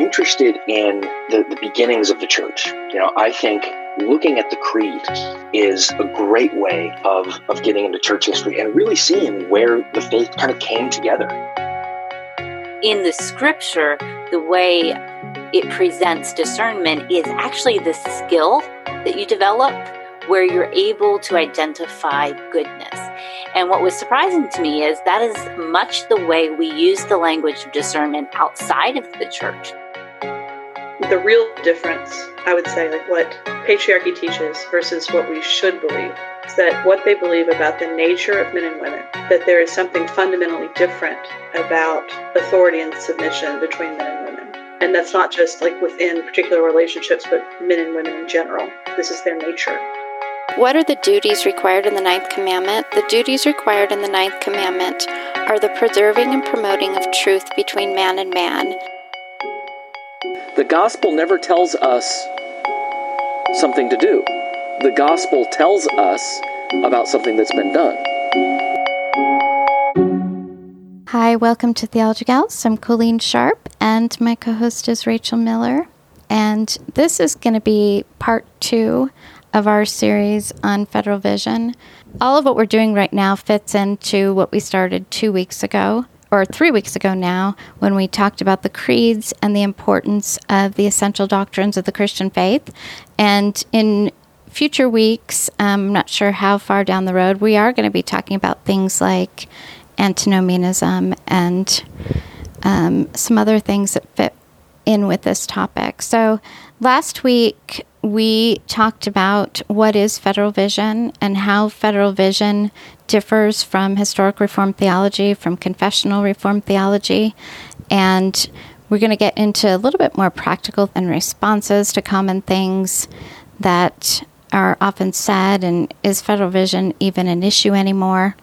Interested in the, the beginnings of the church, you know, I think looking at the creed is a great way of, of getting into church history and really seeing where the faith kind of came together. In the scripture, the way it presents discernment is actually the skill that you develop where you're able to identify goodness. And what was surprising to me is that is much the way we use the language of discernment outside of the church. The real difference, I would say, like what patriarchy teaches versus what we should believe, is that what they believe about the nature of men and women, that there is something fundamentally different about authority and submission between men and women. And that's not just like within particular relationships, but men and women in general. This is their nature. What are the duties required in the ninth commandment? The duties required in the ninth commandment are the preserving and promoting of truth between man and man. The gospel never tells us something to do. The gospel tells us about something that's been done. Hi, welcome to Theology Gals. I'm Colleen Sharp, and my co host is Rachel Miller. And this is going to be part two of our series on federal vision. All of what we're doing right now fits into what we started two weeks ago, or three weeks ago now, when we talked about the creeds and the importance of the essential doctrines of the Christian faith. And in future weeks, I'm not sure how far down the road, we are going to be talking about things like antinomianism and um, some other things that fit in with this topic. So last week, we talked about what is federal vision and how federal vision differs from historic reform theology, from confessional reform theology. And we're going to get into a little bit more practical and responses to common things that are often said. And is federal vision even an issue anymore?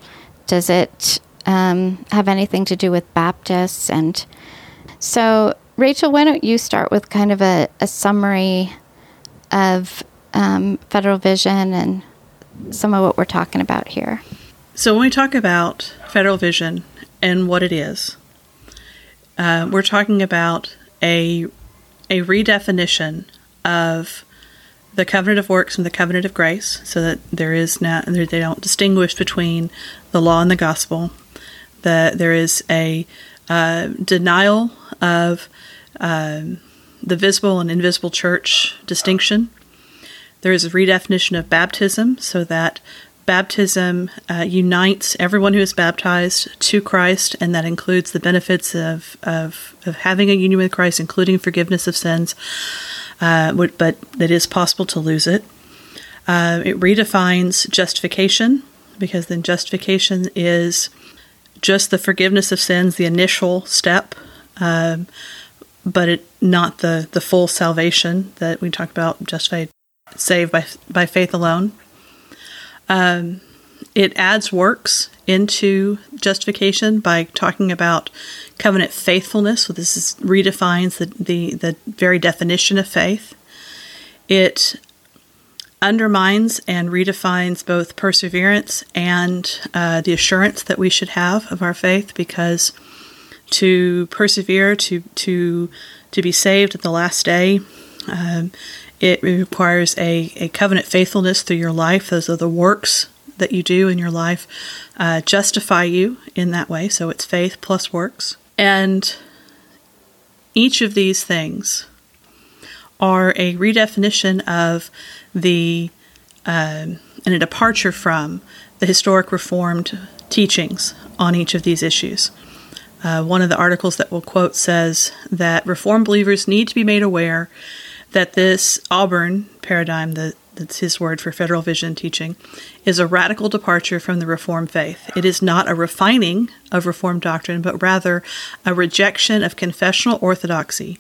Does it um, have anything to do with Baptists? And so, Rachel, why don't you start with kind of a, a summary of um, federal vision and some of what we're talking about here. So, when we talk about federal vision and what it is, uh, we're talking about a a redefinition of the covenant of works and the covenant of grace, so that there is now they don't distinguish between the law and the gospel. That there is a uh, denial of um, the visible and invisible church distinction. There is a redefinition of baptism so that baptism uh, unites everyone who is baptized to Christ, and that includes the benefits of, of, of having a union with Christ, including forgiveness of sins, uh, but that is possible to lose it. Uh, it redefines justification because then justification is just the forgiveness of sins, the initial step. Um, but it not the the full salvation that we talked about, justified, saved by by faith alone. Um, it adds works into justification by talking about covenant faithfulness. So this is, redefines the, the the very definition of faith. It undermines and redefines both perseverance and uh, the assurance that we should have of our faith because to persevere, to to to be saved at the last day. Um, it requires a, a covenant faithfulness through your life. Those are the works that you do in your life uh, justify you in that way. So it's faith plus works. And each of these things are a redefinition of the um, and a departure from the historic Reformed teachings on each of these issues. Uh, one of the articles that we'll quote says that Reformed believers need to be made aware that this Auburn paradigm, the, that's his word for federal vision teaching, is a radical departure from the Reformed faith. It is not a refining of Reformed doctrine, but rather a rejection of confessional orthodoxy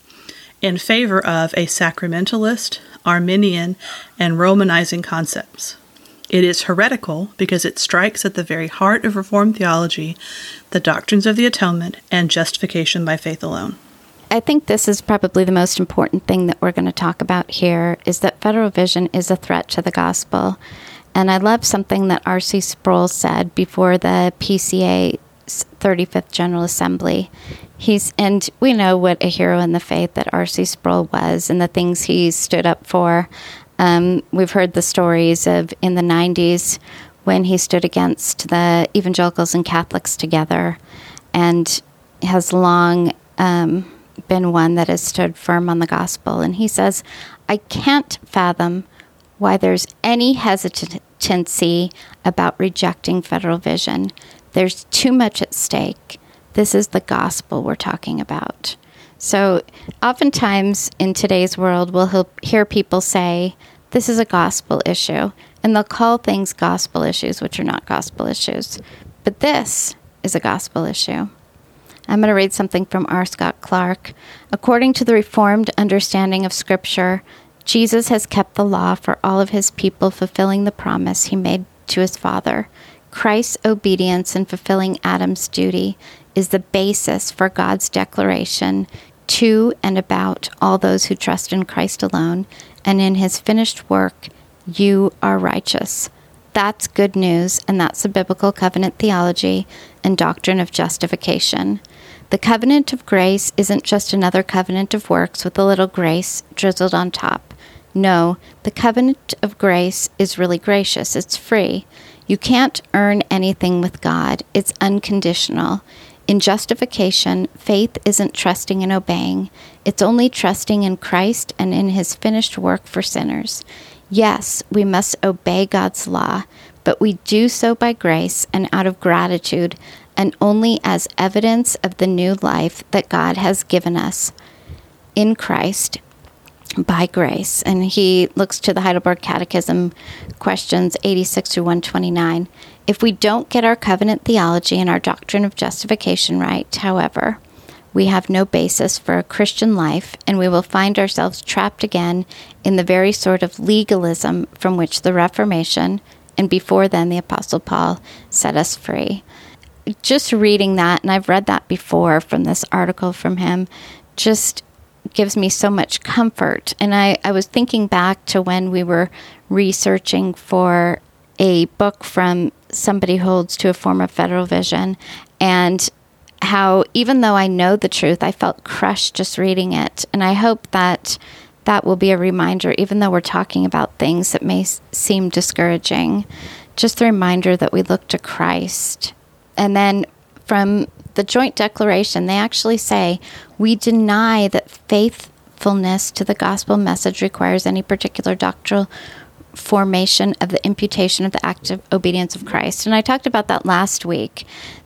in favor of a sacramentalist, Arminian, and Romanizing concepts. It is heretical because it strikes at the very heart of Reformed theology, the doctrines of the atonement, and justification by faith alone. I think this is probably the most important thing that we're going to talk about here is that federal vision is a threat to the gospel. And I love something that R.C. Sproul said before the PCA 35th General Assembly. He's and we know what a hero in the faith that R.C. Sproul was and the things he stood up for. Um, we've heard the stories of in the 90s when he stood against the evangelicals and Catholics together, and has long um, been one that has stood firm on the gospel. And he says, I can't fathom why there's any hesitancy about rejecting federal vision. There's too much at stake. This is the gospel we're talking about. So, oftentimes in today's world, we'll hear people say, This is a gospel issue. And they'll call things gospel issues, which are not gospel issues. But this is a gospel issue. I'm going to read something from R. Scott Clark. According to the Reformed understanding of Scripture, Jesus has kept the law for all of his people, fulfilling the promise he made to his Father. Christ's obedience in fulfilling Adam's duty is the basis for God's declaration to and about all those who trust in Christ alone, and in his finished work, you are righteous. That's good news, and that's the biblical covenant theology and doctrine of justification. The covenant of grace isn't just another covenant of works with a little grace drizzled on top. No, the covenant of grace is really gracious, it's free. You can't earn anything with God, it's unconditional. In justification, faith isn't trusting and obeying, it's only trusting in Christ and in his finished work for sinners. Yes, we must obey God's law, but we do so by grace and out of gratitude, and only as evidence of the new life that God has given us in Christ by grace. And he looks to the Heidelberg Catechism, questions 86 through 129. If we don't get our covenant theology and our doctrine of justification right, however, we have no basis for a Christian life, and we will find ourselves trapped again in the very sort of legalism from which the Reformation, and before then the Apostle Paul, set us free just reading that, and I've read that before from this article from him, just gives me so much comfort. And I, I was thinking back to when we were researching for a book from somebody holds to a form of federal vision and how even though I know the truth, I felt crushed just reading it. And I hope that that will be a reminder, even though we're talking about things that may seem discouraging, just a reminder that we look to Christ and then from the joint declaration, they actually say, We deny that faithfulness to the gospel message requires any particular doctrinal formation of the imputation of the active obedience of Christ. And I talked about that last week.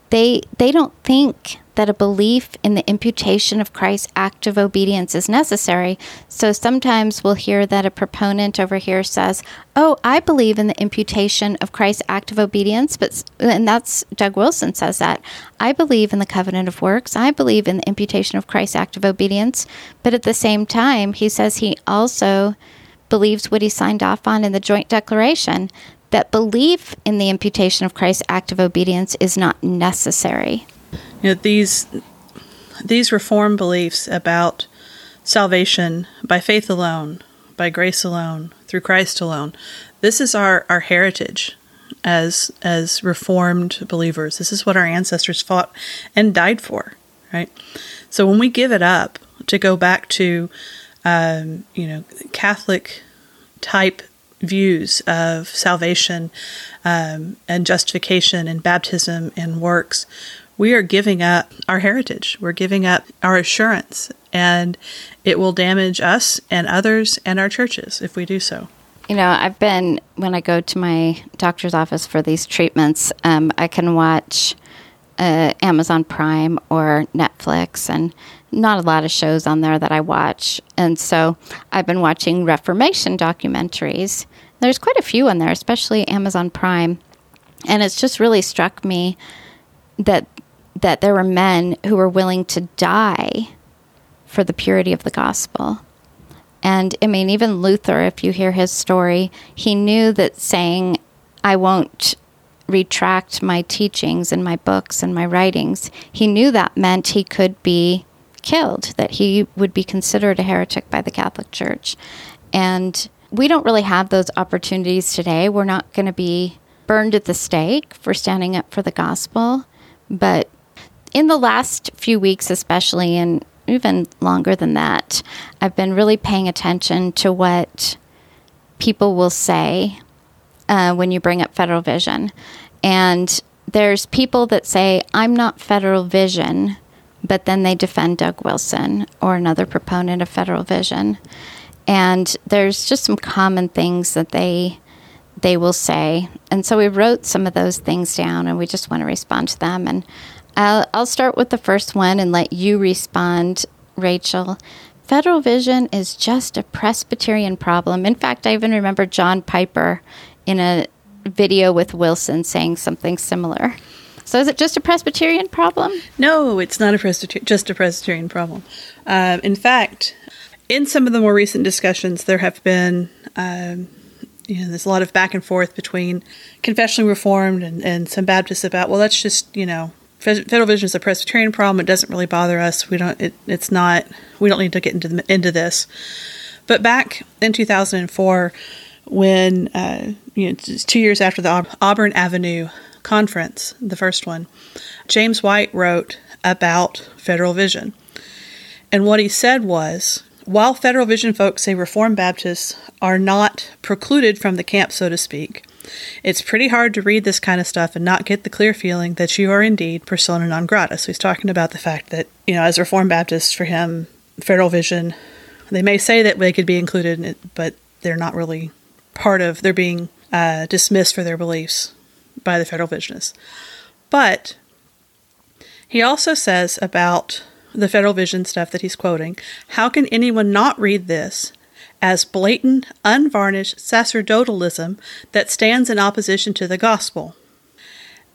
They they don't think that a belief in the imputation of Christ's active obedience is necessary. So sometimes we'll hear that a proponent over here says, "Oh, I believe in the imputation of Christ's active obedience," but and that's Doug Wilson says that. I believe in the covenant of works. I believe in the imputation of Christ's active obedience, but at the same time, he says he also believes what he signed off on in the joint declaration that belief in the imputation of Christ's act of obedience is not necessary. You know, these these reform beliefs about salvation by faith alone, by grace alone, through Christ alone. This is our, our heritage as as reformed believers. This is what our ancestors fought and died for, right? So when we give it up to go back to um, you know Catholic type views of salvation um, and justification and baptism and works, we are giving up our heritage. We're giving up our assurance, and it will damage us and others and our churches if we do so. You know, I've been, when I go to my doctor's office for these treatments, um, I can watch uh, Amazon Prime or Netflix, and not a lot of shows on there that I watch. And so I've been watching Reformation documentaries There's quite a few on there, especially Amazon Prime. And it's just really struck me that that there were men who were willing to die for the purity of the gospel. And I mean, even Luther, if you hear his story, he knew that saying, I won't retract my teachings and my books and my writings, he knew that meant he could be killed, that he would be considered a heretic by the Catholic Church. And we don't really have those opportunities today. We're not going to be burned at the stake for standing up for the gospel. But in the last few weeks, especially, and even longer than that, I've been really paying attention to what people will say uh, when you bring up federal vision. And there's people that say, I'm not federal vision, but then they defend Doug Wilson or another proponent of federal vision. And there's just some common things that they they will say. And so we wrote some of those things down and we just want to respond to them. And I'll, I'll start with the first one and let you respond, Rachel. Federal vision is just a Presbyterian problem. In fact, I even remember John Piper in a video with Wilson saying something similar. So is it just a Presbyterian problem? No, it's not a Presbyter- just a Presbyterian problem. Uh, in fact, in some of the more recent discussions, there have been um, you know, there's a lot of back and forth between confessionally reformed and, and some Baptists about, well, that's just, you know, federal vision is a Presbyterian problem. It doesn't really bother us. We don't, it, it's not, we don't need to get into, the, into this. But back in 2004, when, uh, you know, two years after the Auburn Avenue conference, the first one, James White wrote about federal vision. And what he said was, while Federal Vision folks say Reformed Baptists are not precluded from the camp, so to speak, it's pretty hard to read this kind of stuff and not get the clear feeling that you are indeed persona non grata. So he's talking about the fact that, you know, as Reformed Baptists, for him, Federal Vision, they may say that they could be included in it, but they're not really part of, they're being uh, dismissed for their beliefs by the Federal Visionists. But he also says about the Federal Vision stuff that he's quoting, how can anyone not read this as blatant, unvarnished sacerdotalism that stands in opposition to the gospel?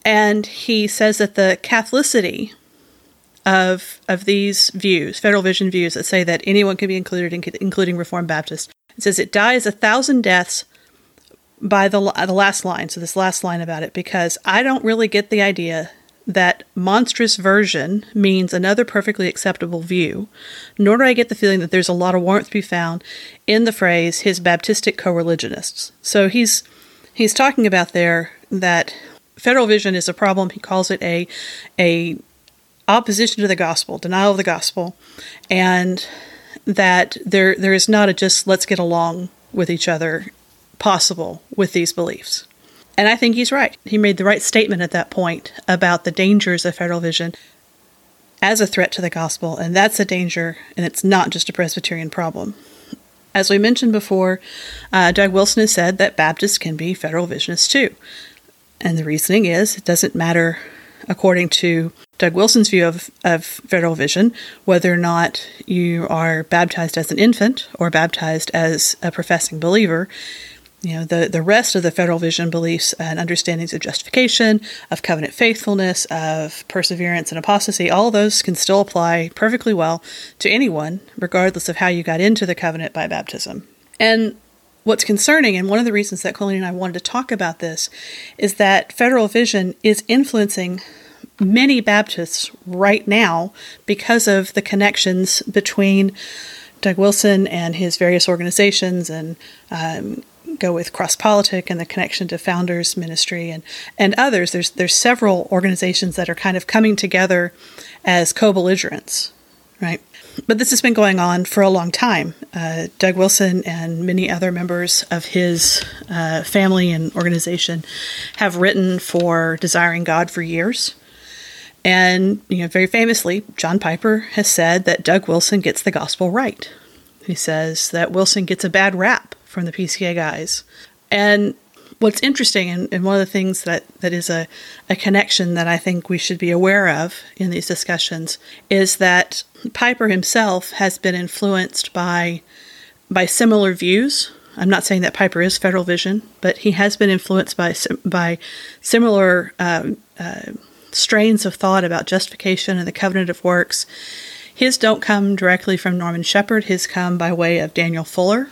And he says that the Catholicity of of these views, Federal Vision views that say that anyone can be included, including Reformed Baptists, it says it dies a thousand deaths by the uh, the last line. So this last line about it, because I don't really get the idea that monstrous version means another perfectly acceptable view, nor do I get the feeling that there's a lot of warmth to be found in the phrase his Baptistic co-religionists. So he's he's talking about there that federal vision is a problem. He calls it a a opposition to the gospel, denial of the gospel, and that there there is not a just let's get along with each other possible with these beliefs. And I think he's right. He made the right statement at that point about the dangers of federal vision as a threat to the gospel, and that's a danger, and it's not just a Presbyterian problem. As we mentioned before, uh, Doug Wilson has said that Baptists can be federal visionists too. And the reasoning is it doesn't matter, according to Doug Wilson's view of, of federal vision, whether or not you are baptized as an infant or baptized as a professing believer you know the the rest of the federal vision beliefs and understandings of justification of covenant faithfulness of perseverance and apostasy all those can still apply perfectly well to anyone regardless of how you got into the covenant by baptism. And what's concerning and one of the reasons that colleen and i wanted to talk about this is that federal vision is influencing many baptists right now because of the connections between Doug Wilson and his various organizations and um, go with CrossPolitic and the connection to Founders Ministry and, and others. There's there's several organizations that are kind of coming together as co-belligerents, right? But this has been going on for a long time. Uh, Doug Wilson and many other members of his uh, family and organization have written for Desiring God for years. And, you know, very famously, John Piper has said that Doug Wilson gets the gospel right. He says that Wilson gets a bad rap from the PCA guys. And what's interesting, and, and, one of the things that, that is a, a connection that I think we should be aware of in these discussions, is that Piper himself has been influenced by by similar views I'm not saying that Piper is Federal Vision, but he has been influenced by by similar uh, uh, strains of thought about justification and the covenant of works. His don't come directly from Norman Shepherd. His come by way of Daniel Fuller,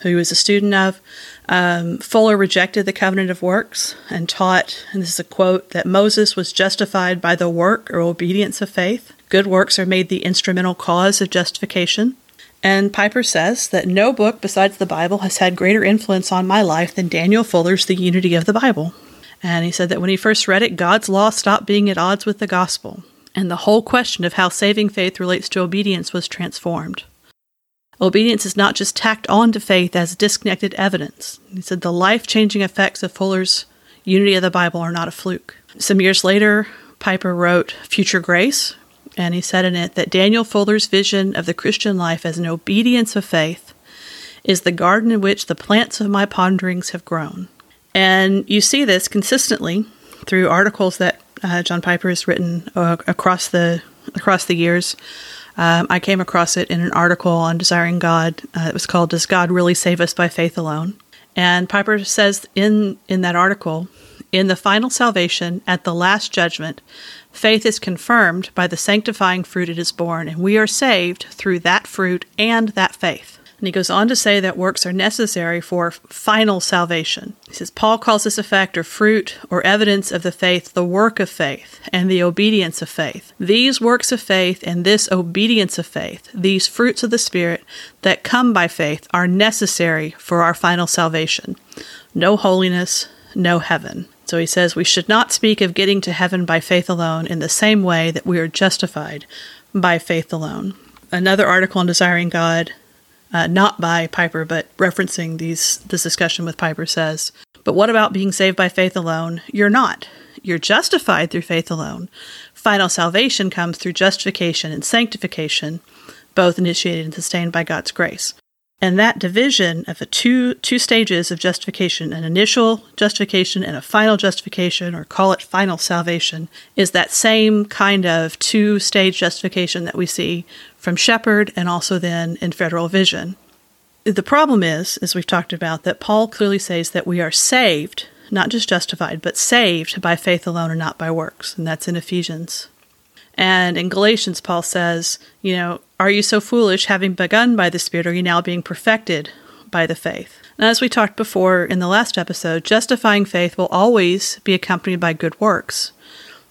who he was a student of. Um, Fuller rejected the covenant of works and taught, and this is a quote, that Moses was justified by the work or obedience of faith. Good works are made the instrumental cause of justification. And Piper says that no book besides the Bible has had greater influence on my life than Daniel Fuller's The Unity of the Bible. And he said that when he first read it, God's law stopped being at odds with the gospel, and the whole question of how saving faith relates to obedience was transformed. Obedience is not just tacked on to faith as disconnected evidence. He said the life changing effects of Fuller's Unity of the Bible are not a fluke. Some years later, Piper wrote Future Grace, and he said in it that Daniel Fuller's vision of the Christian life as an obedience of faith is the garden in which the plants of my ponderings have grown. And you see this consistently through articles that uh, John Piper has written uh, across the across the years. Um, I came across it in an article on Desiring God. Uh, it was called "Does God Really Save Us by Faith Alone?" And Piper says in in that article, in the final salvation at the last judgment, faith is confirmed by the sanctifying fruit it is borne, and we are saved through that fruit and that faith. And he goes on to say that works are necessary for final salvation. He says, Paul calls this effect or fruit or evidence of the faith the work of faith and the obedience of faith. These works of faith and this obedience of faith, these fruits of the Spirit that come by faith, are necessary for our final salvation. No holiness, no heaven. So he says we should not speak of getting to heaven by faith alone in the same way that we are justified by faith alone. Another article on Desiring God uh, not by Piper, but referencing these this discussion with Piper says, "But what about being saved by faith alone? You're not. You're justified through faith alone. Final salvation comes through justification and sanctification, both initiated and sustained by God's grace." And that division of the two two stages of justification, an initial justification and a final justification, or call it final salvation, is that same kind of two stage justification that we see from Shepherd and also then in Federal Vision. The problem is, as we've talked about, that Paul clearly says that we are saved, not just justified, but saved by faith alone and not by works. And that's in Ephesians. And in Galatians, Paul says, you know, are you so foolish, having begun by the Spirit, are you now being perfected by the faith? And as we talked before in the last episode, justifying faith will always be accompanied by good works.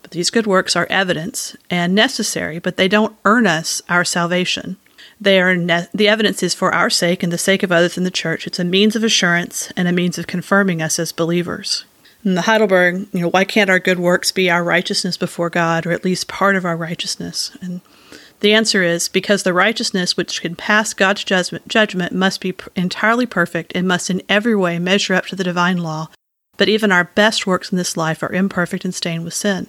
But these good works are evidence and necessary, but they don't earn us our salvation. They are ne- the evidence is for our sake and the sake of others in the church. It's a means of assurance and a means of confirming us as believers. In the Heidelberg, you know, why can't our good works be our righteousness before God, or at least part of our righteousness? And the answer is because the righteousness which can pass God's judgment, judgment must be entirely perfect and must in every way measure up to the divine law. But even our best works in this life are imperfect and stained with sin.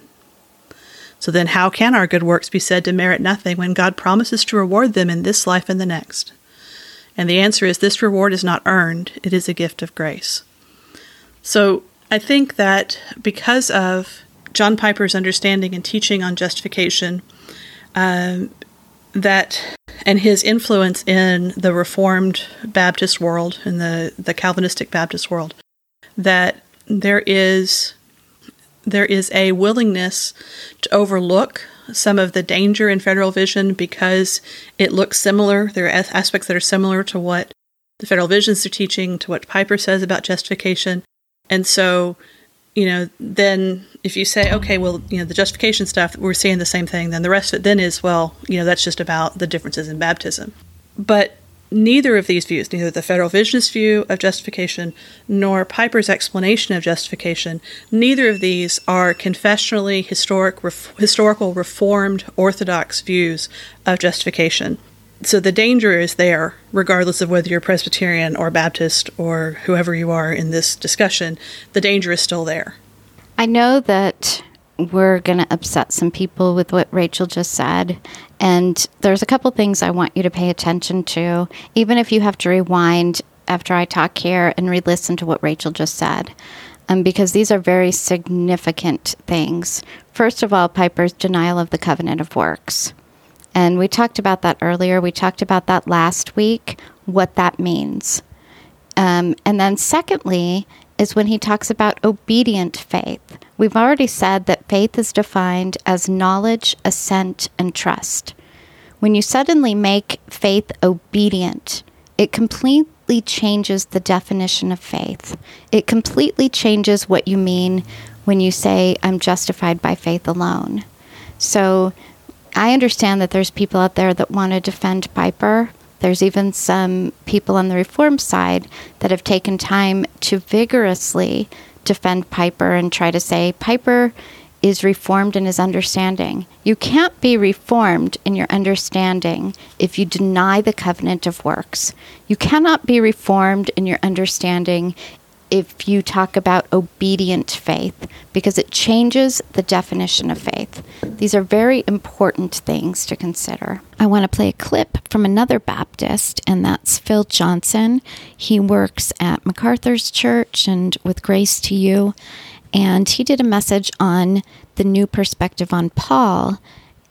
So then, how can our good works be said to merit nothing when God promises to reward them in this life and the next? And the answer is this reward is not earned, it is a gift of grace. So I think that because of John Piper's understanding and teaching on justification, um, that and his influence in the Reformed Baptist world, and the, the Calvinistic Baptist world, that there is there is a willingness to overlook some of the danger in federal vision because it looks similar. There are aspects that are similar to what the federal visions are teaching, to what Piper says about justification. And so, you know, then if you say, okay, well, you know, the justification stuff, we're seeing the same thing, then the rest of it then is, well, you know, that's just about the differences in baptism. But neither of these views, neither the federal visionist view of justification nor Piper's explanation of justification, neither of these are confessionally historic, ref, historical reformed orthodox views of justification. So the danger is there, regardless of whether you're Presbyterian or Baptist or whoever you are in this discussion, the danger is still there. I know that we're going to upset some people with what Rachel just said. And there's a couple things I want you to pay attention to, even if you have to rewind after I talk here and re listen to what Rachel just said, um, because these are very significant things. First of all, Piper's denial of the covenant of works. And we talked about that earlier. We talked about that last week, what that means. Um, and then, secondly, is when he talks about obedient faith. We've already said that faith is defined as knowledge, assent, and trust. When you suddenly make faith obedient, it completely changes the definition of faith. It completely changes what you mean when you say, I'm justified by faith alone. So I understand that there's people out there that want to defend Piper. There's even some people on the reform side that have taken time to vigorously defend Piper and try to say Piper is reformed in his understanding. You can't be reformed in your understanding if you deny the covenant of works. You cannot be reformed in your understanding if you talk about obedient faith because it changes the definition of faith. These are very important things to consider. I want to play a clip from another Baptist, and that's Phil Johnson. He works at MacArthur's Church and with Grace to You and he did a message on the new perspective on Paul.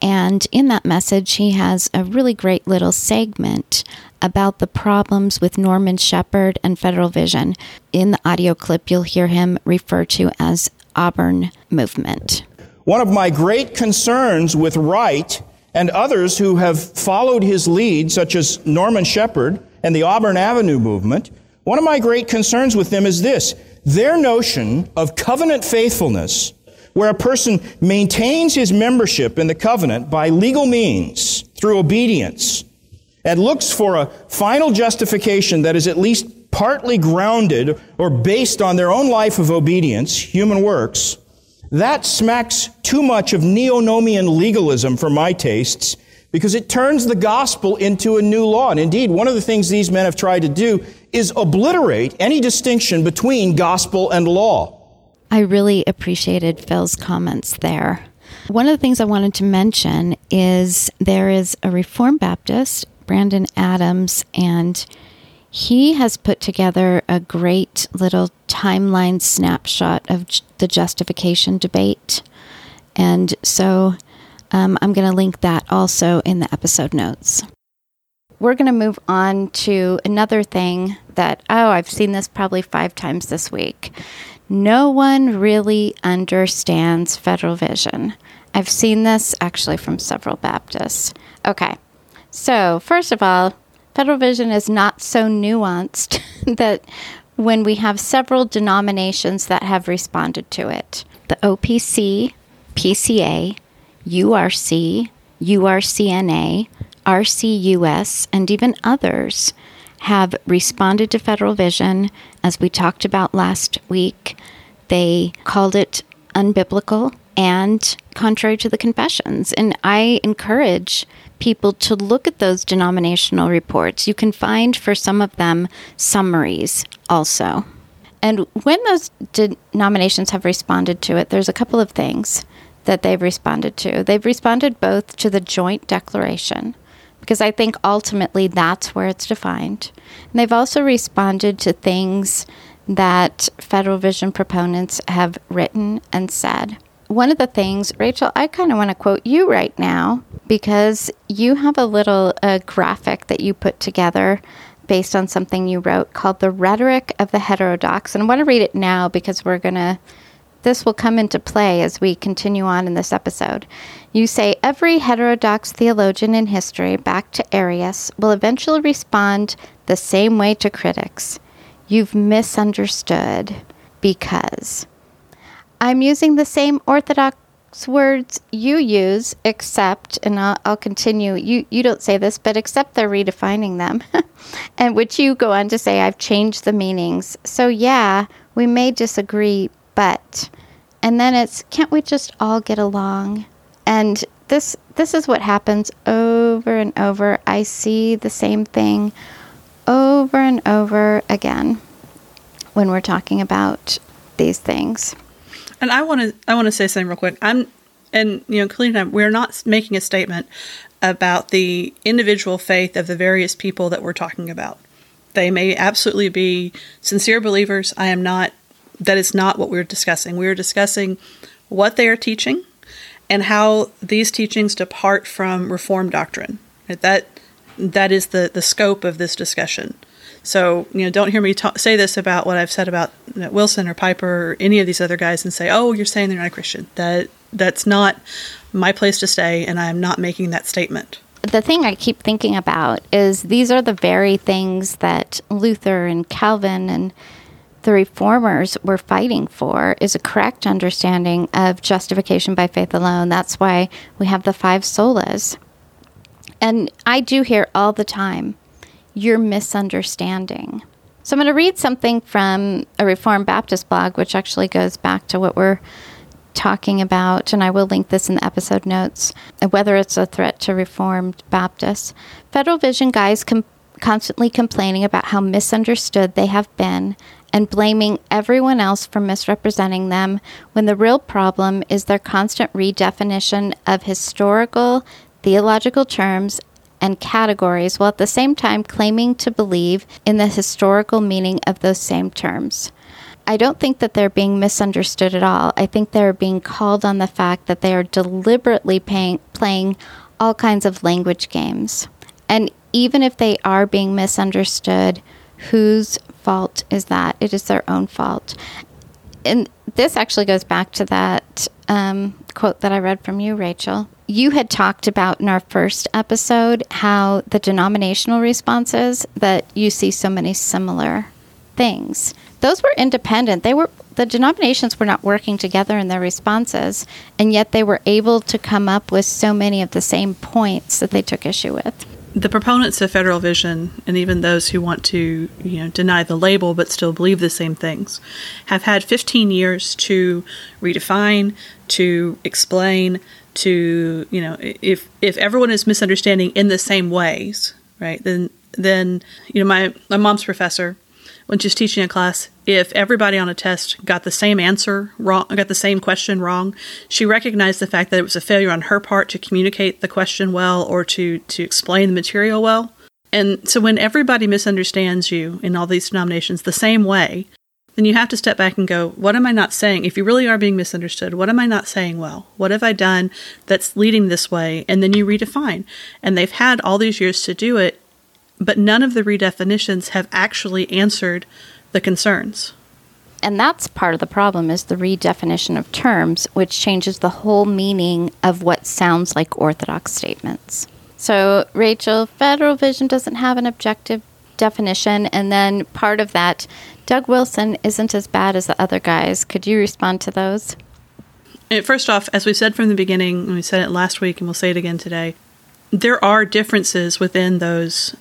And in that message, he has a really great little segment about the problems with Norman Shepherd and Federal Vision. In the audio clip, you'll hear him refer to as Auburn Movement. One of my great concerns with Wright and others who have followed his lead, such as Norman Shepherd and the Auburn Avenue movement, one of my great concerns with them is this their notion of covenant faithfulness, where a person maintains his membership in the covenant by legal means through obedience and looks for a final justification that is at least partly grounded or based on their own life of obedience, human works, that smacks too much of neo-nomian legalism for my tastes because it turns the gospel into a new law. And indeed, one of the things these men have tried to do is obliterate any distinction between gospel and law. I really appreciated Phil's comments there. One of the things I wanted to mention is there is a Reformed Baptist, Brandon Adams, and he has put together a great little timeline snapshot of the justification debate. And so um, I'm going to link that also in the episode notes. We're going to move on to another thing that, oh, I've seen this probably five times this week. No one really understands federal vision. I've seen this actually from several Baptists. Okay, so first of all, federal vision is not so nuanced that when we have several denominations that have responded to it the OPC, PCA, URC, URCNA, RCUS, and even others have responded to federal vision, as we talked about last week. They called it unbiblical and contrary to the confessions. And I encourage people to look at those denominational reports. You can find for some of them summaries also. And when those denominations have responded to it, there's a couple of things that they've responded to. They've responded both to the joint declaration, because I think ultimately that's where it's defined. And they've also responded to things that Federal Vision proponents have written and said. One of the things, Rachel, I kind of want to quote you right now because you have a little graphic that you put together based on something you wrote called The Rhetoric of the Heterodox. And I want to read it now because we're going to this will come into play as we continue on in this episode. You say every heterodox theologian in history, back to Arius, will eventually respond the same way to critics. You've misunderstood because. I'm using the same orthodox words you use, except, and I'll, I'll, continue, you, you don't say this, but except they're redefining them, and which you go on to say, I've changed the meanings. So, yeah, we may disagree, but and then it's can't we just all get along? And this this is what happens over and over. I see the same thing over and over again when we're talking about these things. And i want to i want to say something real quick. I'm and you know I, we're not making a statement about the individual faith of the various people that we're talking about. They may absolutely be sincere believers. I am not that is not what we're discussing. We are discussing what they are teaching and how these teachings depart from Reformed doctrine. That that is the, the scope of this discussion. So, you know, don't hear me ta- say this about what I've said about Wilson or Piper or any of these other guys and say, "Oh, you're saying they're not a Christian." That that's not my place to stay, and I am not making that statement. The thing I keep thinking about is these are the very things that Luther and Calvin and the reformers were fighting for is a correct understanding of justification by faith alone. That's why we have the five solas. And I do hear all the time, you're misunderstanding. So I'm going to read something from a Reformed Baptist blog, which actually goes back to what we're talking about, and I will link this in the episode notes, whether it's a threat to Reformed Baptists. Federal Vision guys com- constantly complaining about how misunderstood they have been and blaming everyone else for misrepresenting them when the real problem is their constant redefinition of historical, theological terms and categories while at the same time claiming to believe in the historical meaning of those same terms. I don't think that they're being misunderstood at all. I think they're being called on the fact that they are deliberately paying, playing all kinds of language games. And even if they are being misunderstood, whose fault is that? It is their own fault. And this actually goes back to that um, quote that I read from you, Rachel. You had talked about in our first episode how the denominational responses that you see so many similar things. Those were independent. They were the denominations were not working together in their responses, and yet they were able to come up with so many of the same points that they took issue with the proponents of federal vision and even those who want to you know deny the label but still believe the same things have had 15 years to redefine to explain to you know if if everyone is misunderstanding in the same ways right then then you know my my mom's professor when she's teaching a class, if everybody on a test got the same answer wrong, got the same question wrong, she recognized the fact that it was a failure on her part to communicate the question well or to to explain the material well. And so when everybody misunderstands you in all these denominations the same way, then you have to step back and go, what am I not saying? If you really are being misunderstood, what am I not saying well? What have I done that's leading this way? And then you redefine. And they've had all these years to do it but none of the redefinitions have actually answered the concerns. And that's part of the problem is the redefinition of terms, which changes the whole meaning of what sounds like orthodox statements. So, Rachel, Federal Vision doesn't have an objective definition, and then part of that, Doug Wilson isn't as bad as the other guys. Could you respond to those? First off, as we said from the beginning, and we said it last week, and we'll say it again today, there are differences within those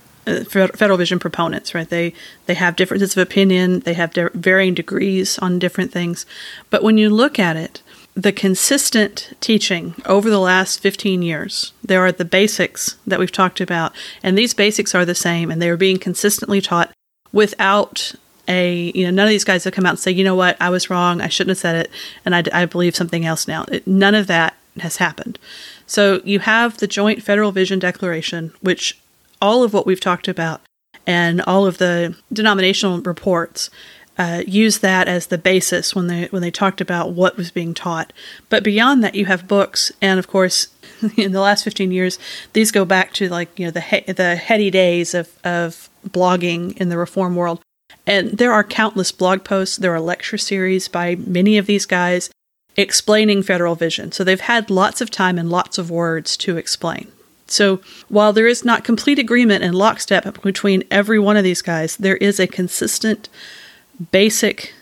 federal vision proponents, right? They they have differences of opinion, they have de- varying degrees on different things, but when you look at it, the consistent teaching over the last 15 years, there are the basics that we've talked about, and these basics are the same, and they are being consistently taught without a you know none of these guys have come out and say you know what? I was wrong. I shouldn't have said it and I, I believe something else now. It, none of that has happened. So you have the joint federal vision declaration which all of what we've talked about and all of the denominational reports uh, use that as the basis when they when they talked about what was being taught. But beyond that, you have books, and of course, in the last fifteen years, these go back to like you know the he- the heady days of of blogging in the reform world. And there are countless blog posts. There are lecture series by many of these guys explaining federal vision. So they've had lots of time and lots of words to explain. So while there is not complete agreement and lockstep between every one of these guys, there is a consistent, basic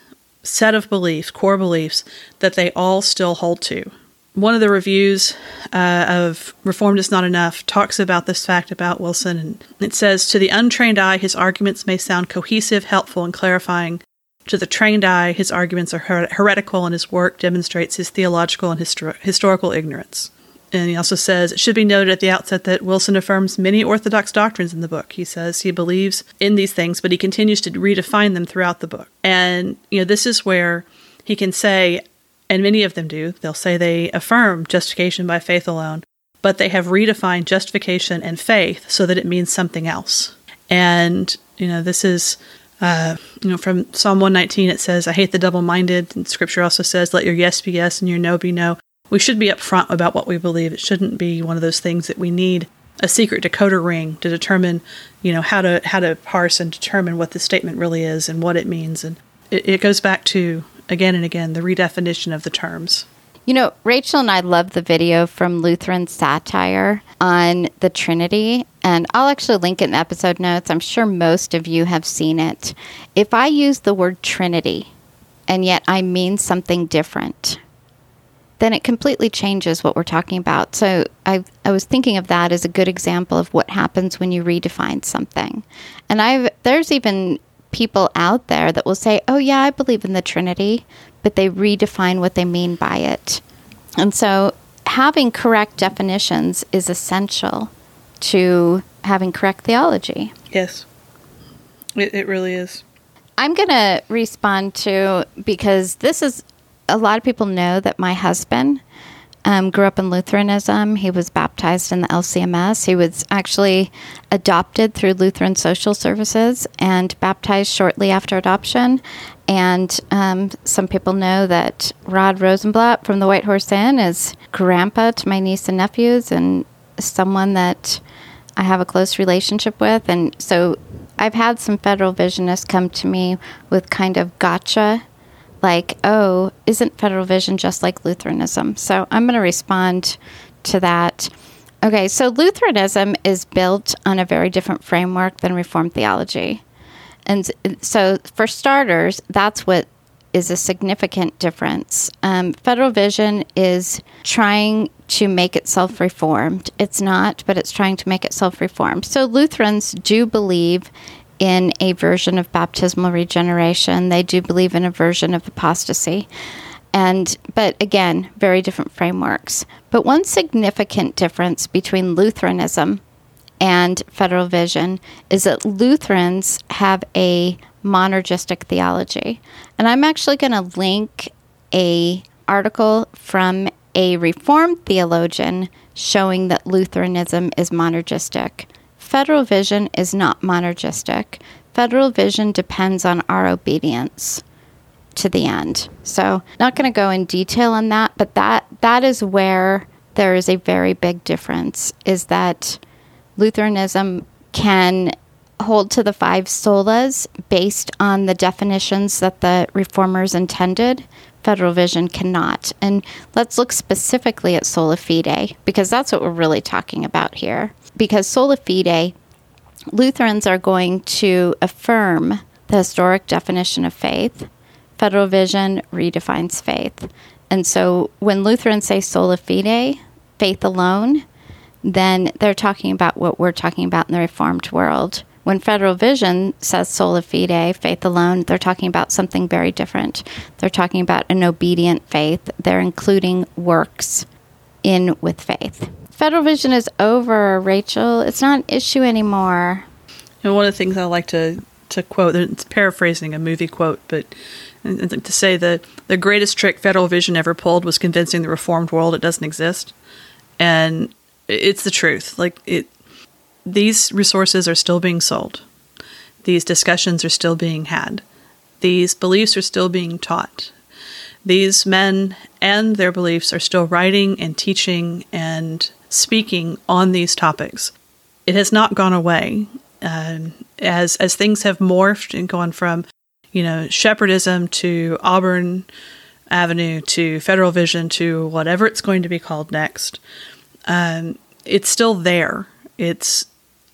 set of beliefs, core beliefs, that they all still hold to. One of the reviews uh, of Reformed is Not Enough talks about this fact about Wilson, and it says To the untrained eye, his arguments may sound cohesive, helpful, and clarifying. To the trained eye, his arguments are her- heretical, and his work demonstrates his theological and histor- historical ignorance. And he also says it should be noted at the outset that Wilson affirms many Orthodox doctrines in the book. He says he believes in these things, but he continues to redefine them throughout the book. And, you know, this is where he can say, and many of them do, they'll say they affirm justification by faith alone, but they have redefined justification and faith so that it means something else. And, you know, this is. Uh, you know, from Psalm 119, it says, I hate the double minded. And scripture also says, let your yes be yes and your no be no we should be upfront about what we believe. It shouldn't be one of those things that we need a secret decoder ring to determine, you know, how to how to parse and determine what the statement really is and what it means. And it, it goes back to again and again the redefinition of the terms. You know, Rachel and I love the video from Lutheran Satire on the Trinity, and I'll actually link it in episode notes. I'm sure most of you have seen it. If I use the word Trinity and yet I mean something different, then it completely changes what we're talking about. So I, I was thinking of that as a good example of what happens when you redefine something. And I've there's even people out there that will say, "Oh yeah, I believe in the Trinity," but they redefine what they mean by it. And so having correct definitions is essential to having correct theology. Yes. It, it really is. I'm going to respond to because this is a lot of people know that my husband um, grew up in Lutheranism. He was baptized in the LCMS. He was actually adopted through Lutheran Social Services and baptized shortly after adoption. And um, some people know that Rod Rosenbladt from the White Horse Inn is grandpa to my niece and nephews and someone that I have a close relationship with. And so I've had some federal visionists come to me with kind of gotcha like, oh, isn't Federal Vision just like Lutheranism? So I'm going to respond to that. Okay, so Lutheranism is built on a very different framework than Reformed theology. And so, for starters, that's what is a significant difference. Um, Federal Vision is trying to make itself reformed. It's not, but it's trying to make itself reformed. So, Lutherans do believe in a version of baptismal regeneration. They do believe in a version of apostasy. And but again, very different frameworks. But one significant difference between Lutheranism and Federal Vision is that Lutherans have a monergistic theology. And I'm actually going to link a article from a reformed theologian showing that Lutheranism is monergistic. Federal vision is not monergistic. Federal vision depends on our obedience to the end. So, not going to go in detail on that, but that that is where there is a very big difference is that Lutheranism can hold to the five solas based on the definitions that the reformers intended. Federal Vision cannot. And let's look specifically at sola fide because that's what we're really talking about here because sola fide, Lutherans are going to affirm the historic definition of faith. Federal Vision redefines faith. And so when Lutherans say sola fide, faith alone, then they're talking about what we're talking about in the Reformed world. When Federal Vision says sola fide, faith alone, they're talking about something very different. They're talking about an obedient faith. They're including works in with faith. Federal Vision is over, Rachel. It's not an issue anymore. And one of the things I like to to quote, it's paraphrasing a movie quote, but to say that the greatest trick Federal Vision ever pulled was convincing the reformed world it doesn't exist, and it's the truth. Like it, these resources are still being sold. These discussions are still being had. These beliefs are still being taught. These men and their beliefs are still writing and teaching and speaking on these topics. It has not gone away. Um, as as things have morphed and gone from, you know, shepherdism to Auburn Avenue to Federal Vision to whatever it's going to be called next, um, it's still there. It's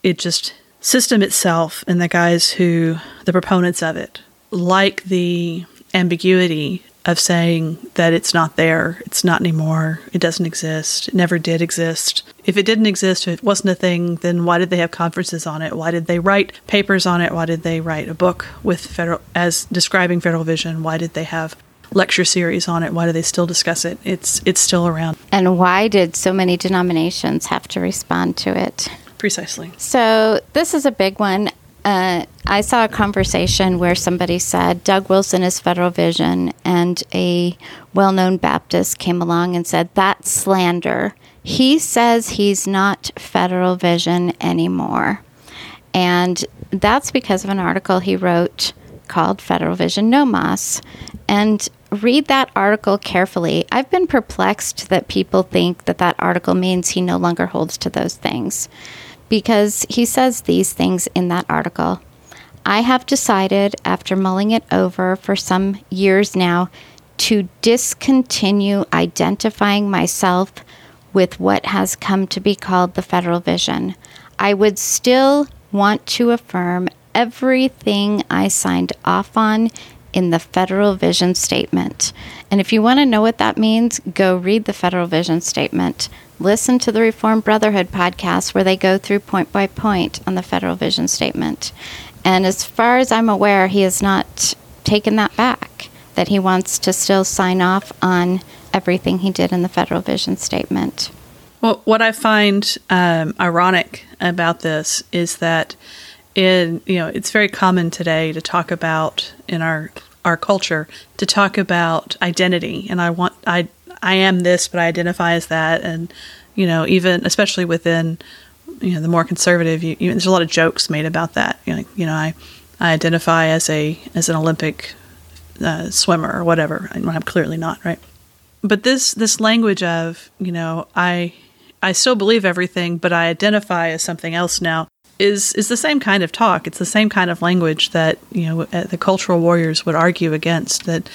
it just system itself and the guys who the proponents of it like the ambiguity of saying that it's not there, it's not anymore, it doesn't exist, it never did exist. If it didn't exist, if it wasn't a thing, then why did they have conferences on it? Why did they write papers on it? Why did they write a book with federal as describing federal vision? Why did they have lecture series on it? Why do they still discuss it? It's it's still around. And why did so many denominations have to respond to it? Precisely. So this is a big one. Uh, I saw a conversation where somebody said Doug Wilson is Federal Vision, and a well known Baptist came along and said, That's slander. He says he's not Federal Vision anymore. And that's because of an article he wrote called Federal Vision No Mas. And read that article carefully. I've been perplexed that people think that that article means he no longer holds to those things because he says these things in that article. I have decided, after mulling it over for some years now, to discontinue identifying myself with what has come to be called the federal vision. I would still want to affirm everything I signed off on in the Federal Vision Statement. And if you want to know what that means, go read the Federal Vision Statement. Listen to the Reformed Brotherhood podcast where they go through point by point on the Federal Vision Statement. And as far as I'm aware, he has not taken that back, that he wants to still sign off on everything he did in the Federal Vision Statement. Well, what I find um, ironic about this is that in you know it's very common today to talk about in our our culture to talk about identity, and I want I I am this, but I identify as that, and you know even especially within you know the more conservative, you, you, there's a lot of jokes made about that. You know, you know I I identify as a as an Olympic uh, swimmer or whatever. I'm clearly not right but this this language of you know I I still believe everything, but I identify as something else now is is the same kind of talk. It's the same kind of language that you know uh, the cultural warriors would argue against. That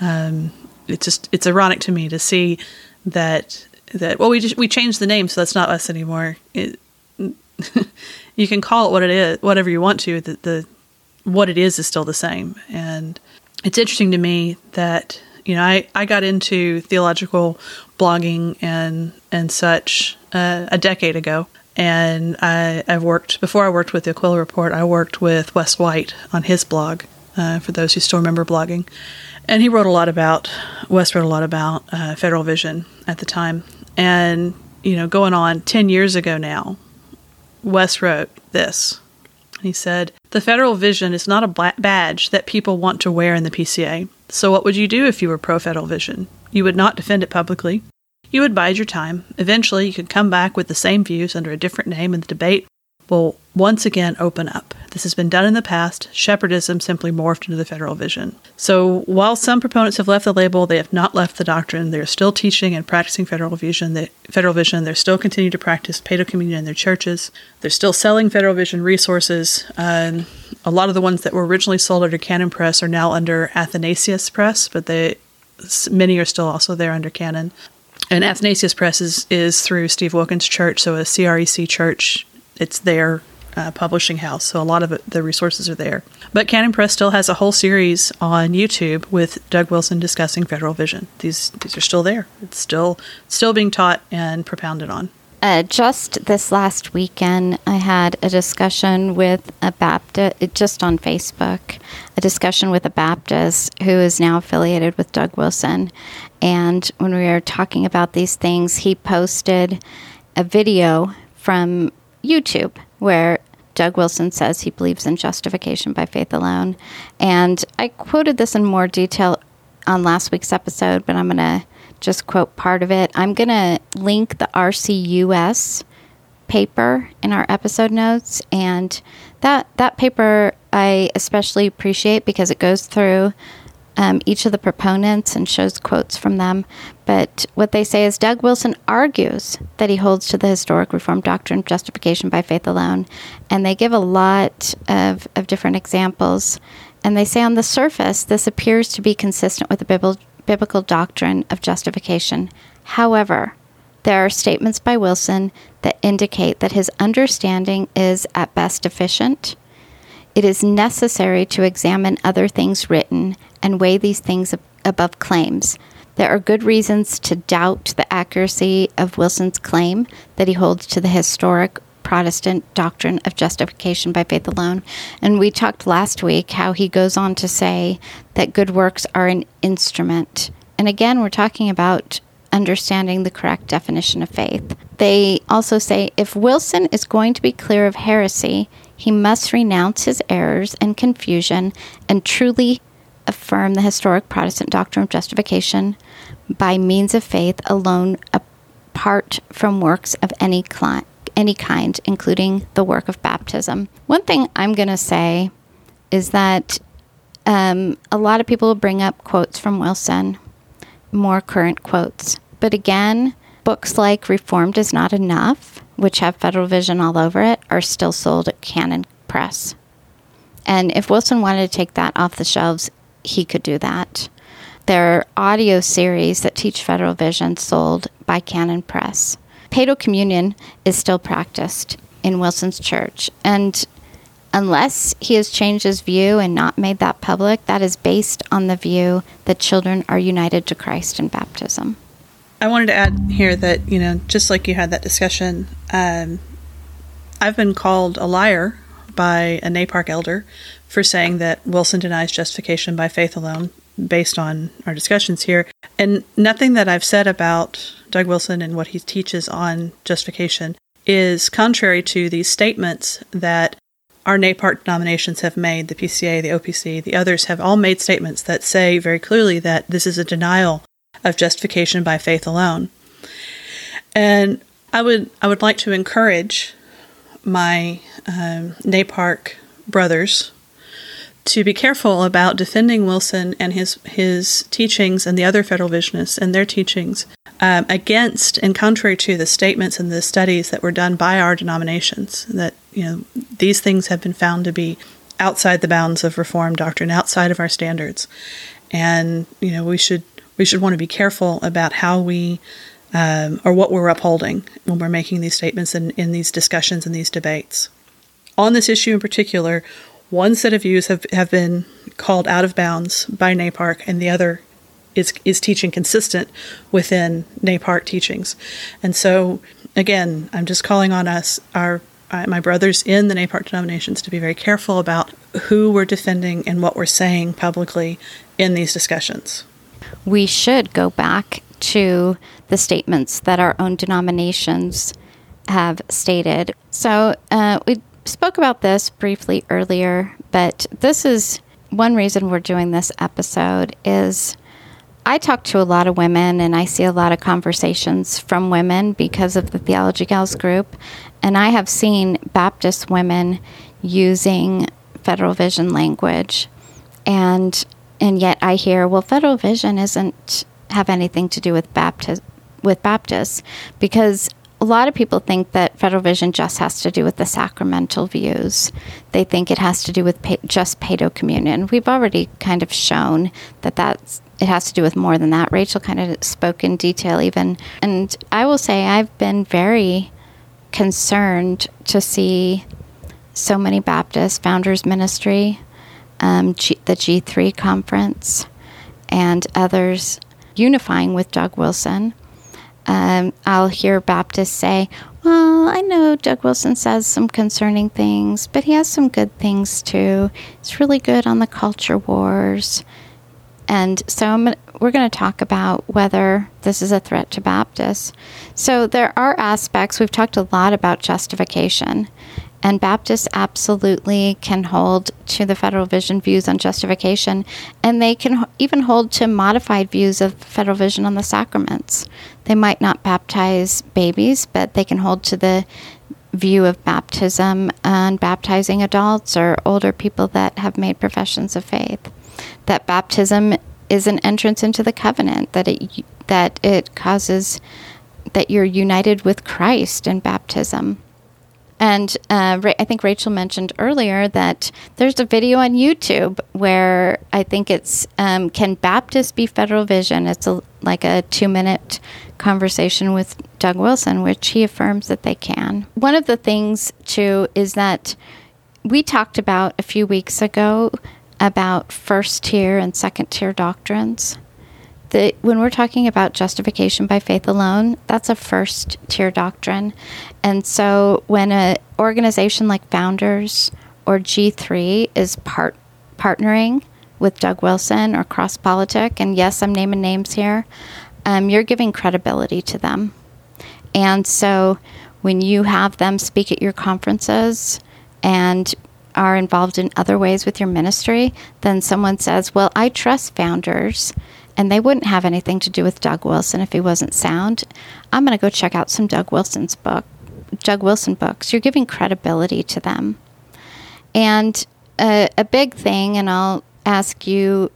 um, it's just it's ironic to me to see that that well we just we changed the name so that's not us anymore. It, you can call it what it is, whatever you want to. The, the what it is is still the same, and it's interesting to me that you know, I, I got into theological blogging and and such uh, a decade ago, and I, I've worked before. I worked with the Aquila Report. I worked with Wes White on his blog. Uh, for those who still remember blogging, and he wrote a lot about Wes wrote a lot about uh, Federal Vision at the time, and you know, going on ten years ago now, Wes wrote this. He said, The Federal Vision is not a badge that people want to wear in the PCA. So, what would you do if you were pro Federal Vision? You would not defend it publicly. You would bide your time. Eventually, you could come back with the same views under a different name, and the debate will once again open up. This has been done in the past. Shepherdism simply morphed into the federal vision. So, while some proponents have left the label, they have not left the doctrine. They are still teaching and practicing federal vision. The federal vision. They're still continuing to practice paedo communion in their churches. They're still selling federal vision resources. Um, a lot of the ones that were originally sold under Canon Press are now under Athanasius Press, but they many are still also there under Canon. And Athanasius Press is, is through Steve Wilkins Church, so a CREC church it's their uh, publishing house, so a lot of it, the resources are there. But Canon Press still has a whole series on YouTube with Doug Wilson discussing Federal Vision. These these are still there. It's still still being taught and propounded on. Uh, just this last weekend, I had a discussion with a Baptist, just on Facebook, a discussion with a Baptist who is now affiliated with Doug Wilson. And when we were talking about these things, he posted a video from YouTube, where Doug Wilson says he believes in justification by faith alone. And I quoted this in more detail on last week's episode, but I'm going to just quote part of it. I'm going to link the RCUS paper in our episode notes and that that paper I especially appreciate because it goes through um, each of the proponents and shows quotes from them. But what they say is Doug Wilson argues that he holds to the historic Reformed doctrine of justification by faith alone. And they give a lot of, of different examples. And they say on the surface, this appears to be consistent with the biblical doctrine of justification. However, there are statements by Wilson that indicate that his understanding is at best deficient it is necessary to examine other things written and weigh these things ab- above claims. There are good reasons to doubt the accuracy of Wilson's claim that he holds to the historic Protestant doctrine of justification by faith alone. And we talked last week how he goes on to say that good works are an instrument. And again, we're talking about understanding the correct definition of faith. They also say if Wilson is going to be clear of heresy, he must renounce his errors and confusion and truly affirm the historic Protestant doctrine of justification by means of faith alone, apart from works of any, cli- any kind, including the work of baptism. One thing I'm going to say is that Um, a lot of people bring up quotes from Wilson, more current quotes. But again, books like Reformed is Not Enough, which have Federal Vision all over it, are still sold at Canon Press. And if Wilson wanted to take that off the shelves, he could do that. There are audio series that teach Federal Vision sold by Canon Press. Paedo communion is still practiced in Wilson's church. And unless he has changed his view and not made that public, that is based on the view that children are united to Christ in baptism. I wanted to add here that, you know, just like you had that discussion, um, I've been called a liar by a NAPARC elder for saying that Wilson denies justification by faith alone based on our discussions here. And nothing that I've said about Doug Wilson and what he teaches on justification is contrary to these statements that our NAPARC denominations have made, the PCA, the OPC, the others have all made statements that say very clearly that this is a denial of justification by faith alone. And I would I would like to encourage my um, NAPARC brothers to be careful about defending Wilson and his his teachings and the other federal visionists and their teachings um, against and contrary to the statements and the studies that were done by our denominations that you know these things have been found to be outside the bounds of reform doctrine outside of our standards. And you know we should we should want to be careful about how we um, or what we're upholding when we're making these statements in, in these discussions and these debates. On this issue in particular one set of views have, have been called out of bounds by NAPARC, and the other is, is teaching consistent within NAPARC teachings. And so, again, I'm just calling on us, our uh, my brothers in the NAPARC denominations, to be very careful about who we're defending and what we're saying publicly in these discussions. We should go back to the statements that our own denominations have stated. So uh, we spoke about this briefly earlier, but this is one reason we're doing this episode is I talk to a lot of women and I see a lot of conversations from women because of the Theology Gals group. And I have seen Baptist women using Federal Vision language. And and yet I hear, well, Federal Vision isn't have anything to do with Baptist with Baptists because a lot of people think that Federal Vision just has to do with the sacramental views. They think it has to do with pa- just paedo communion. We've already kind of shown that that's it has to do with more than that. Rachel kind of spoke in detail even, and I will say I've been very concerned to see so many Baptist Founders Ministry, um, G- the G3 conference, and others unifying with Doug Wilson um, I'll hear Baptists say, Well, I know Doug Wilson says some concerning things, but he has some good things too. He's really good on the culture wars. And so I'm, we're going to talk about whether this is a threat to Baptists. So there are aspects, we've talked a lot about justification. And Baptists absolutely can hold to the Federal Vision views on justification, and they can even hold to modified views of Federal Vision on the sacraments. They might not baptize babies, but they can hold to the view of baptism and baptizing adults or older people that have made professions of faith. That baptism is an entrance into the covenant, that it, that it causes that you're united with Christ in baptism and uh, I think Rachel mentioned earlier that there's a video on YouTube where I think it's um, Can Baptists Be Federal Vision? It's a, like a two minute conversation with Doug Wilson, which he affirms that they can. One of the things, too, is that we talked about a few weeks ago about first tier and second tier doctrines the, when we're talking about justification by faith alone, that's a first tier doctrine. And so when an organization like Founders or G3 is part, partnering with Doug Wilson or Cross Politic, and yes, I'm naming names here, um, you're giving credibility to them. And so when you have them speak at your conferences and are involved in other ways with your ministry, then someone says, Well, I trust Founders and they wouldn't have anything to do with Doug Wilson if he wasn't sound. I'm going to go check out some Doug Wilson's book, Doug Wilson books. You're giving credibility to them. And a, a big thing, and I'll ask you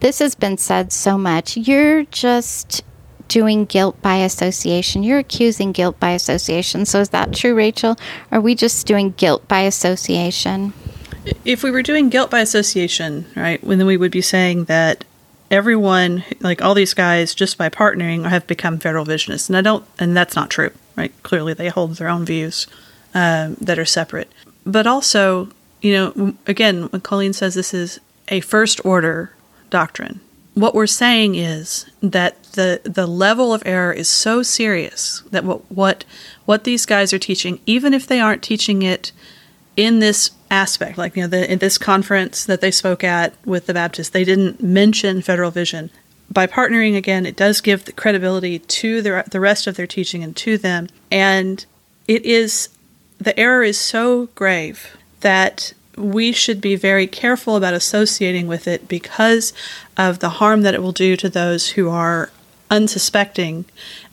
this has been said so much. You're just doing guilt by association. You're accusing guilt by association. So is that true, Rachel? Are we just doing guilt by association? If we were doing guilt by association, right, then we would be saying that everyone, like all these guys, just by partnering, have become federal visionists, and I don't, and that's not true, right? Clearly, they hold their own views um, that are separate. But also, you know, again, when Colleen says this is a first order doctrine, what we're saying is that the the level of error is so serious that what what what these guys are teaching, even if they aren't teaching it in this aspect, like you know, the, in this conference that they spoke at with the Baptists, they didn't mention federal vision. By partnering again, it does give the credibility to the the rest of their teaching and to them, and it is the error is so grave that we should be very careful about associating with it because of the harm that it will do to those who are unsuspecting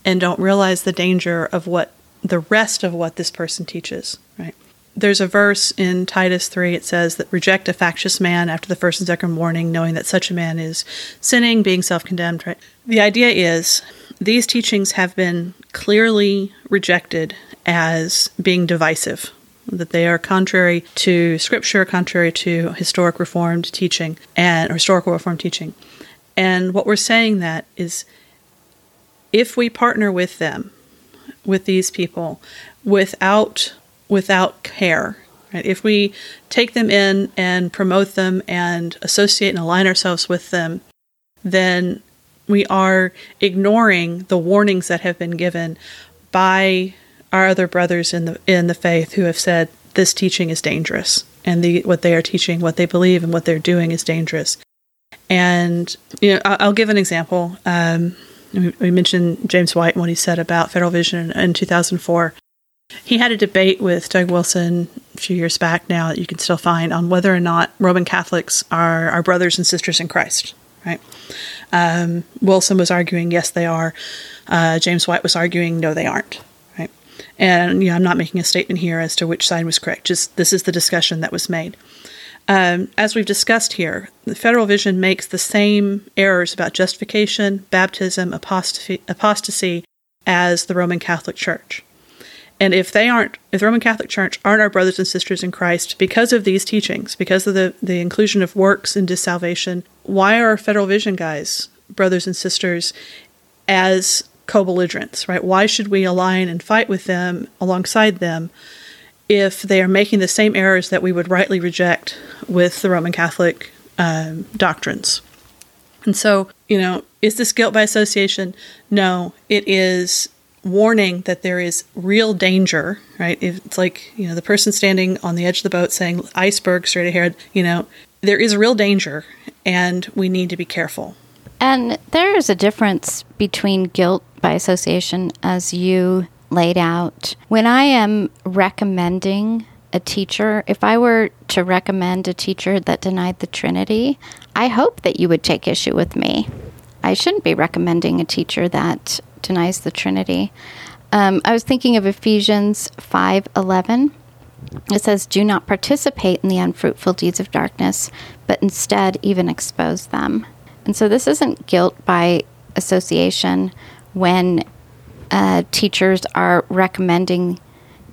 and don't realize the danger of what the rest of what this person teaches, right? There's a verse in Titus 3, it says that reject a factious man after the first and second warning, knowing that such a man is sinning, being self condemned, right? The idea is these teachings have been clearly rejected as being divisive, that they are contrary to scripture, contrary to historic reformed teaching and or historical reformed teaching. And what we're saying that is if we partner with them, with these people, without without care, right? If we take them in and promote them and associate and align ourselves with them, then we are ignoring the warnings that have been given by our other brothers in the in the faith who have said this teaching is dangerous and the what they are teaching, what they believe, and what they're doing is dangerous. And you know, I'll, give an example. Um, we mentioned James White and what he said about Federal Vision in 2004. He had a debate with Doug Wilson a few years back now that you can still find on whether or not Roman Catholics are our brothers and sisters in Christ. Right? Um, Wilson was arguing yes, they are. Uh, James White was arguing no, they aren't. Right? And you know, I'm not making a statement here as to which side was correct. Just this is the discussion that was made. Um, as we've discussed here, the Federal Vision makes the same errors about justification, baptism, apostasy, apostasy as the Roman Catholic Church. And if they aren't, if the Roman Catholic Church aren't our brothers and sisters in Christ because of these teachings, because of the, the inclusion of works into salvation, why are our Federal Vision guys brothers and sisters as co-belligerents, right? Why should we align and fight with them alongside them if they are making the same errors that we would rightly reject with the Roman Catholic um, doctrines? And so, you know, is this guilt by association? No, it is warning that there is real danger, right? It's like, you know, the person standing on the edge of the boat saying, iceberg straight ahead, you know, there is real danger and we need to be careful. And there is a difference between guilt by association as you laid out. When I am recommending a teacher, if I were to recommend a teacher that denied the Trinity, I hope that you would take issue with me. I shouldn't be recommending a teacher that denies the Trinity. Um, I was thinking of Ephesians 5:11. It says, "Do not participate in the unfruitful deeds of darkness, but instead even expose them." And so this isn't guilt by association when uh, teachers are recommending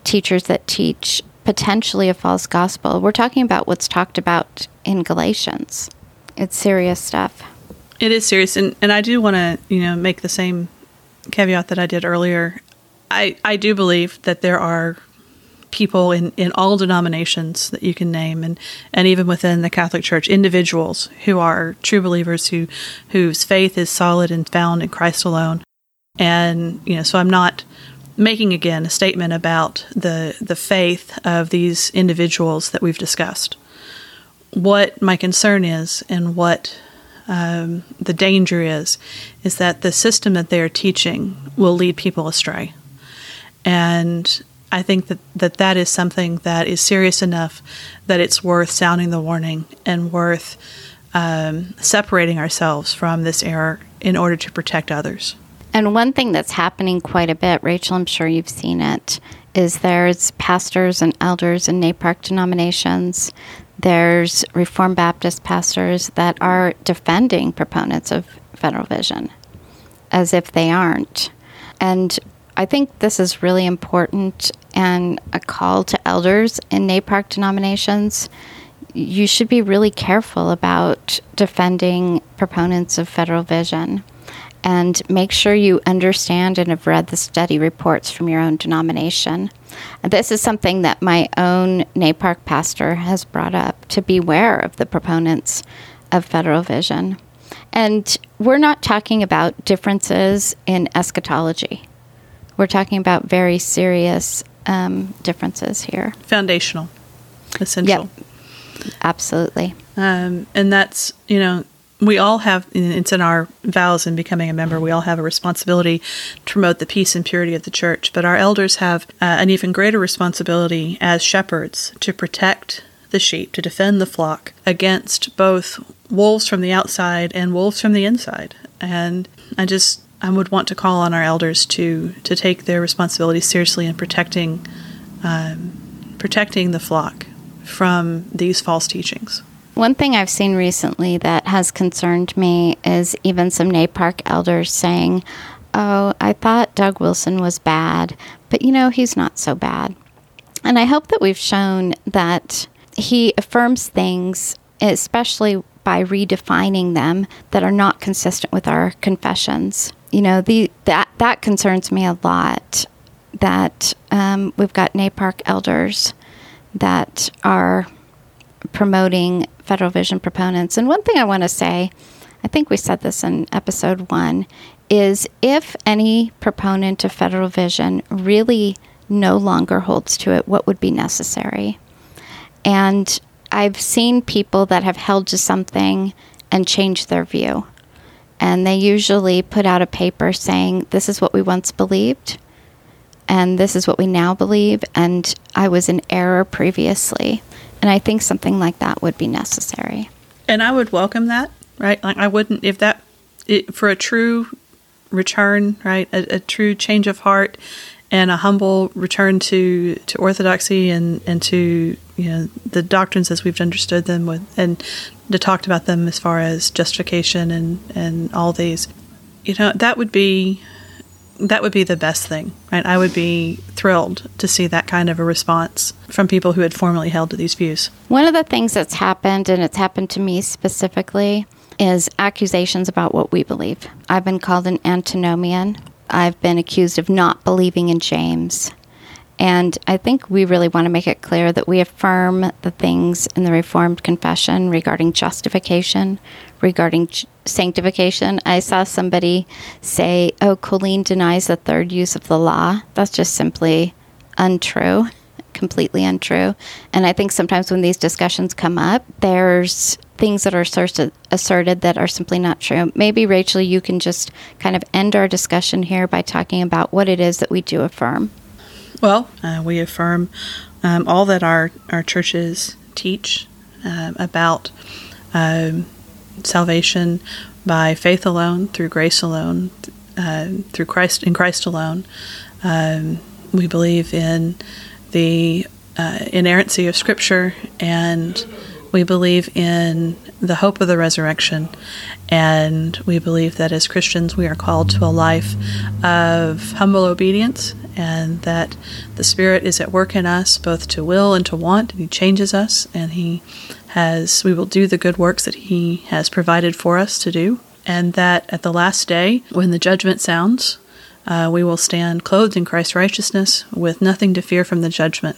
teachers that teach potentially a false gospel. We're talking about what's talked about in Galatians. It's serious stuff. It is serious, and, and I do want to you know make the same caveat that I did earlier. I I do believe that there are people in, in all denominations that you can name and, and even within the Catholic Church, individuals who are true believers who whose faith is solid and found in Christ alone. And, you know, so I'm not making again a statement about the the faith of these individuals that we've discussed. What my concern is and what um, the danger is, is that the system that they are teaching will lead people astray. And I think that, that that is something that is serious enough that it's worth sounding the warning and worth um, separating ourselves from this error in order to protect others. And one thing that's happening quite a bit, Rachel, I'm sure you've seen it, is there's pastors and elders in NAPARC denominations There's Reformed Baptist pastors that are defending proponents of federal vision as if they aren't. And I think this is really important and a call to elders in NAPARC denominations. You should be really careful about defending proponents of federal vision and make sure you understand and have read the study reports from your own denomination. This is something that my own NAPARC pastor has brought up to beware of the proponents of federal vision. And we're not talking about differences in eschatology. We're talking about very serious um, differences here. Foundational, essential. Yep, absolutely. Um, and that's, you know, we all have, it's in our vows in becoming a member, we all have a responsibility to promote the peace and purity of the church. But our elders have uh, an even greater responsibility as shepherds to protect the sheep, to defend the flock against both wolves from the outside and wolves from the inside. And I just, I would want to call on our elders to, to take their responsibility seriously in protecting, um, protecting the flock from these false teachings. One thing I've seen recently that has concerned me is even some NAPARC elders saying, Oh, I thought Doug Wilson was bad, but you know, he's not so bad. And I hope that we've shown that he affirms things, especially by redefining them, that are not consistent with our confessions. You know, the that that concerns me a lot. That um, we've got NAPARC elders that are promoting Federal Vision proponents. And one thing I want to say, I think we said this in episode one, is if any proponent of Federal Vision really no longer holds to it, what would be necessary? And I've seen people that have held to something and changed their view. And they usually put out a paper saying, This is what we once believed, and this is what we now believe, and I was in error previously. And I think something like that would be necessary. And I would welcome that, right? Like I wouldn't if that it, for a true return, right? A, a, true change of heart and a humble return to to orthodoxy and and to you know the doctrines as we've understood them with and to talked about them as far as justification and and all these. You know that would be that would be the best thing, right? I would be thrilled to see that kind of a response from people who had formerly held to these views. One of the things that's happened, and it's happened to me specifically, is accusations about what we believe. I've been called an antinomian. I've been accused of not believing in James. And I think we really want to make it clear that we affirm the things in the Reformed Confession regarding justification, regarding sanctification. I saw somebody say, oh, Colleen denies the third use of the law. That's just simply untrue, completely untrue. And I think sometimes when these discussions come up, there's things that are asserted, asserted that are simply not true. Maybe, Rachel, you can just kind of end our discussion here by talking about what it is that we do affirm. Well, uh, we affirm um, all that our, our churches teach um, about um, salvation by faith alone, through grace alone, uh, through Christ in Christ alone. Um, we believe in the uh, inerrancy of Scripture, and we believe in the hope of the resurrection, and we believe that as Christians we are called to a life of humble obedience and that the Spirit is at work in us both to will and to want, and He changes us, and He has, we will do the good works that He has provided for us to do, and that at the last day, when the judgment sounds, uh, we will stand clothed in Christ's righteousness with nothing to fear from the judgment,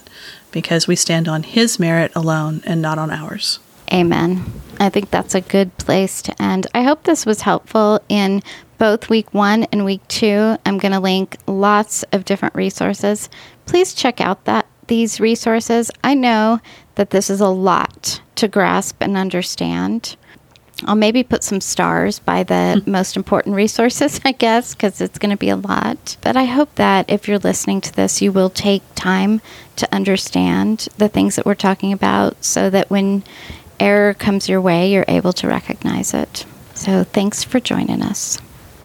because we stand on His merit alone and not on ours. Amen. I think that's a good place to end. I hope this was helpful in both week one and week two. I'm going to link lots of different resources. Please check out that these resources. I know that this is a lot to grasp and understand. I'll maybe put some stars by the hmm. most important resources, I guess, because it's going to be a lot. But I hope that if you're listening to this, you will take time to understand the things that we're talking about so that when error comes your way, you're able to recognize it. So thanks for joining us.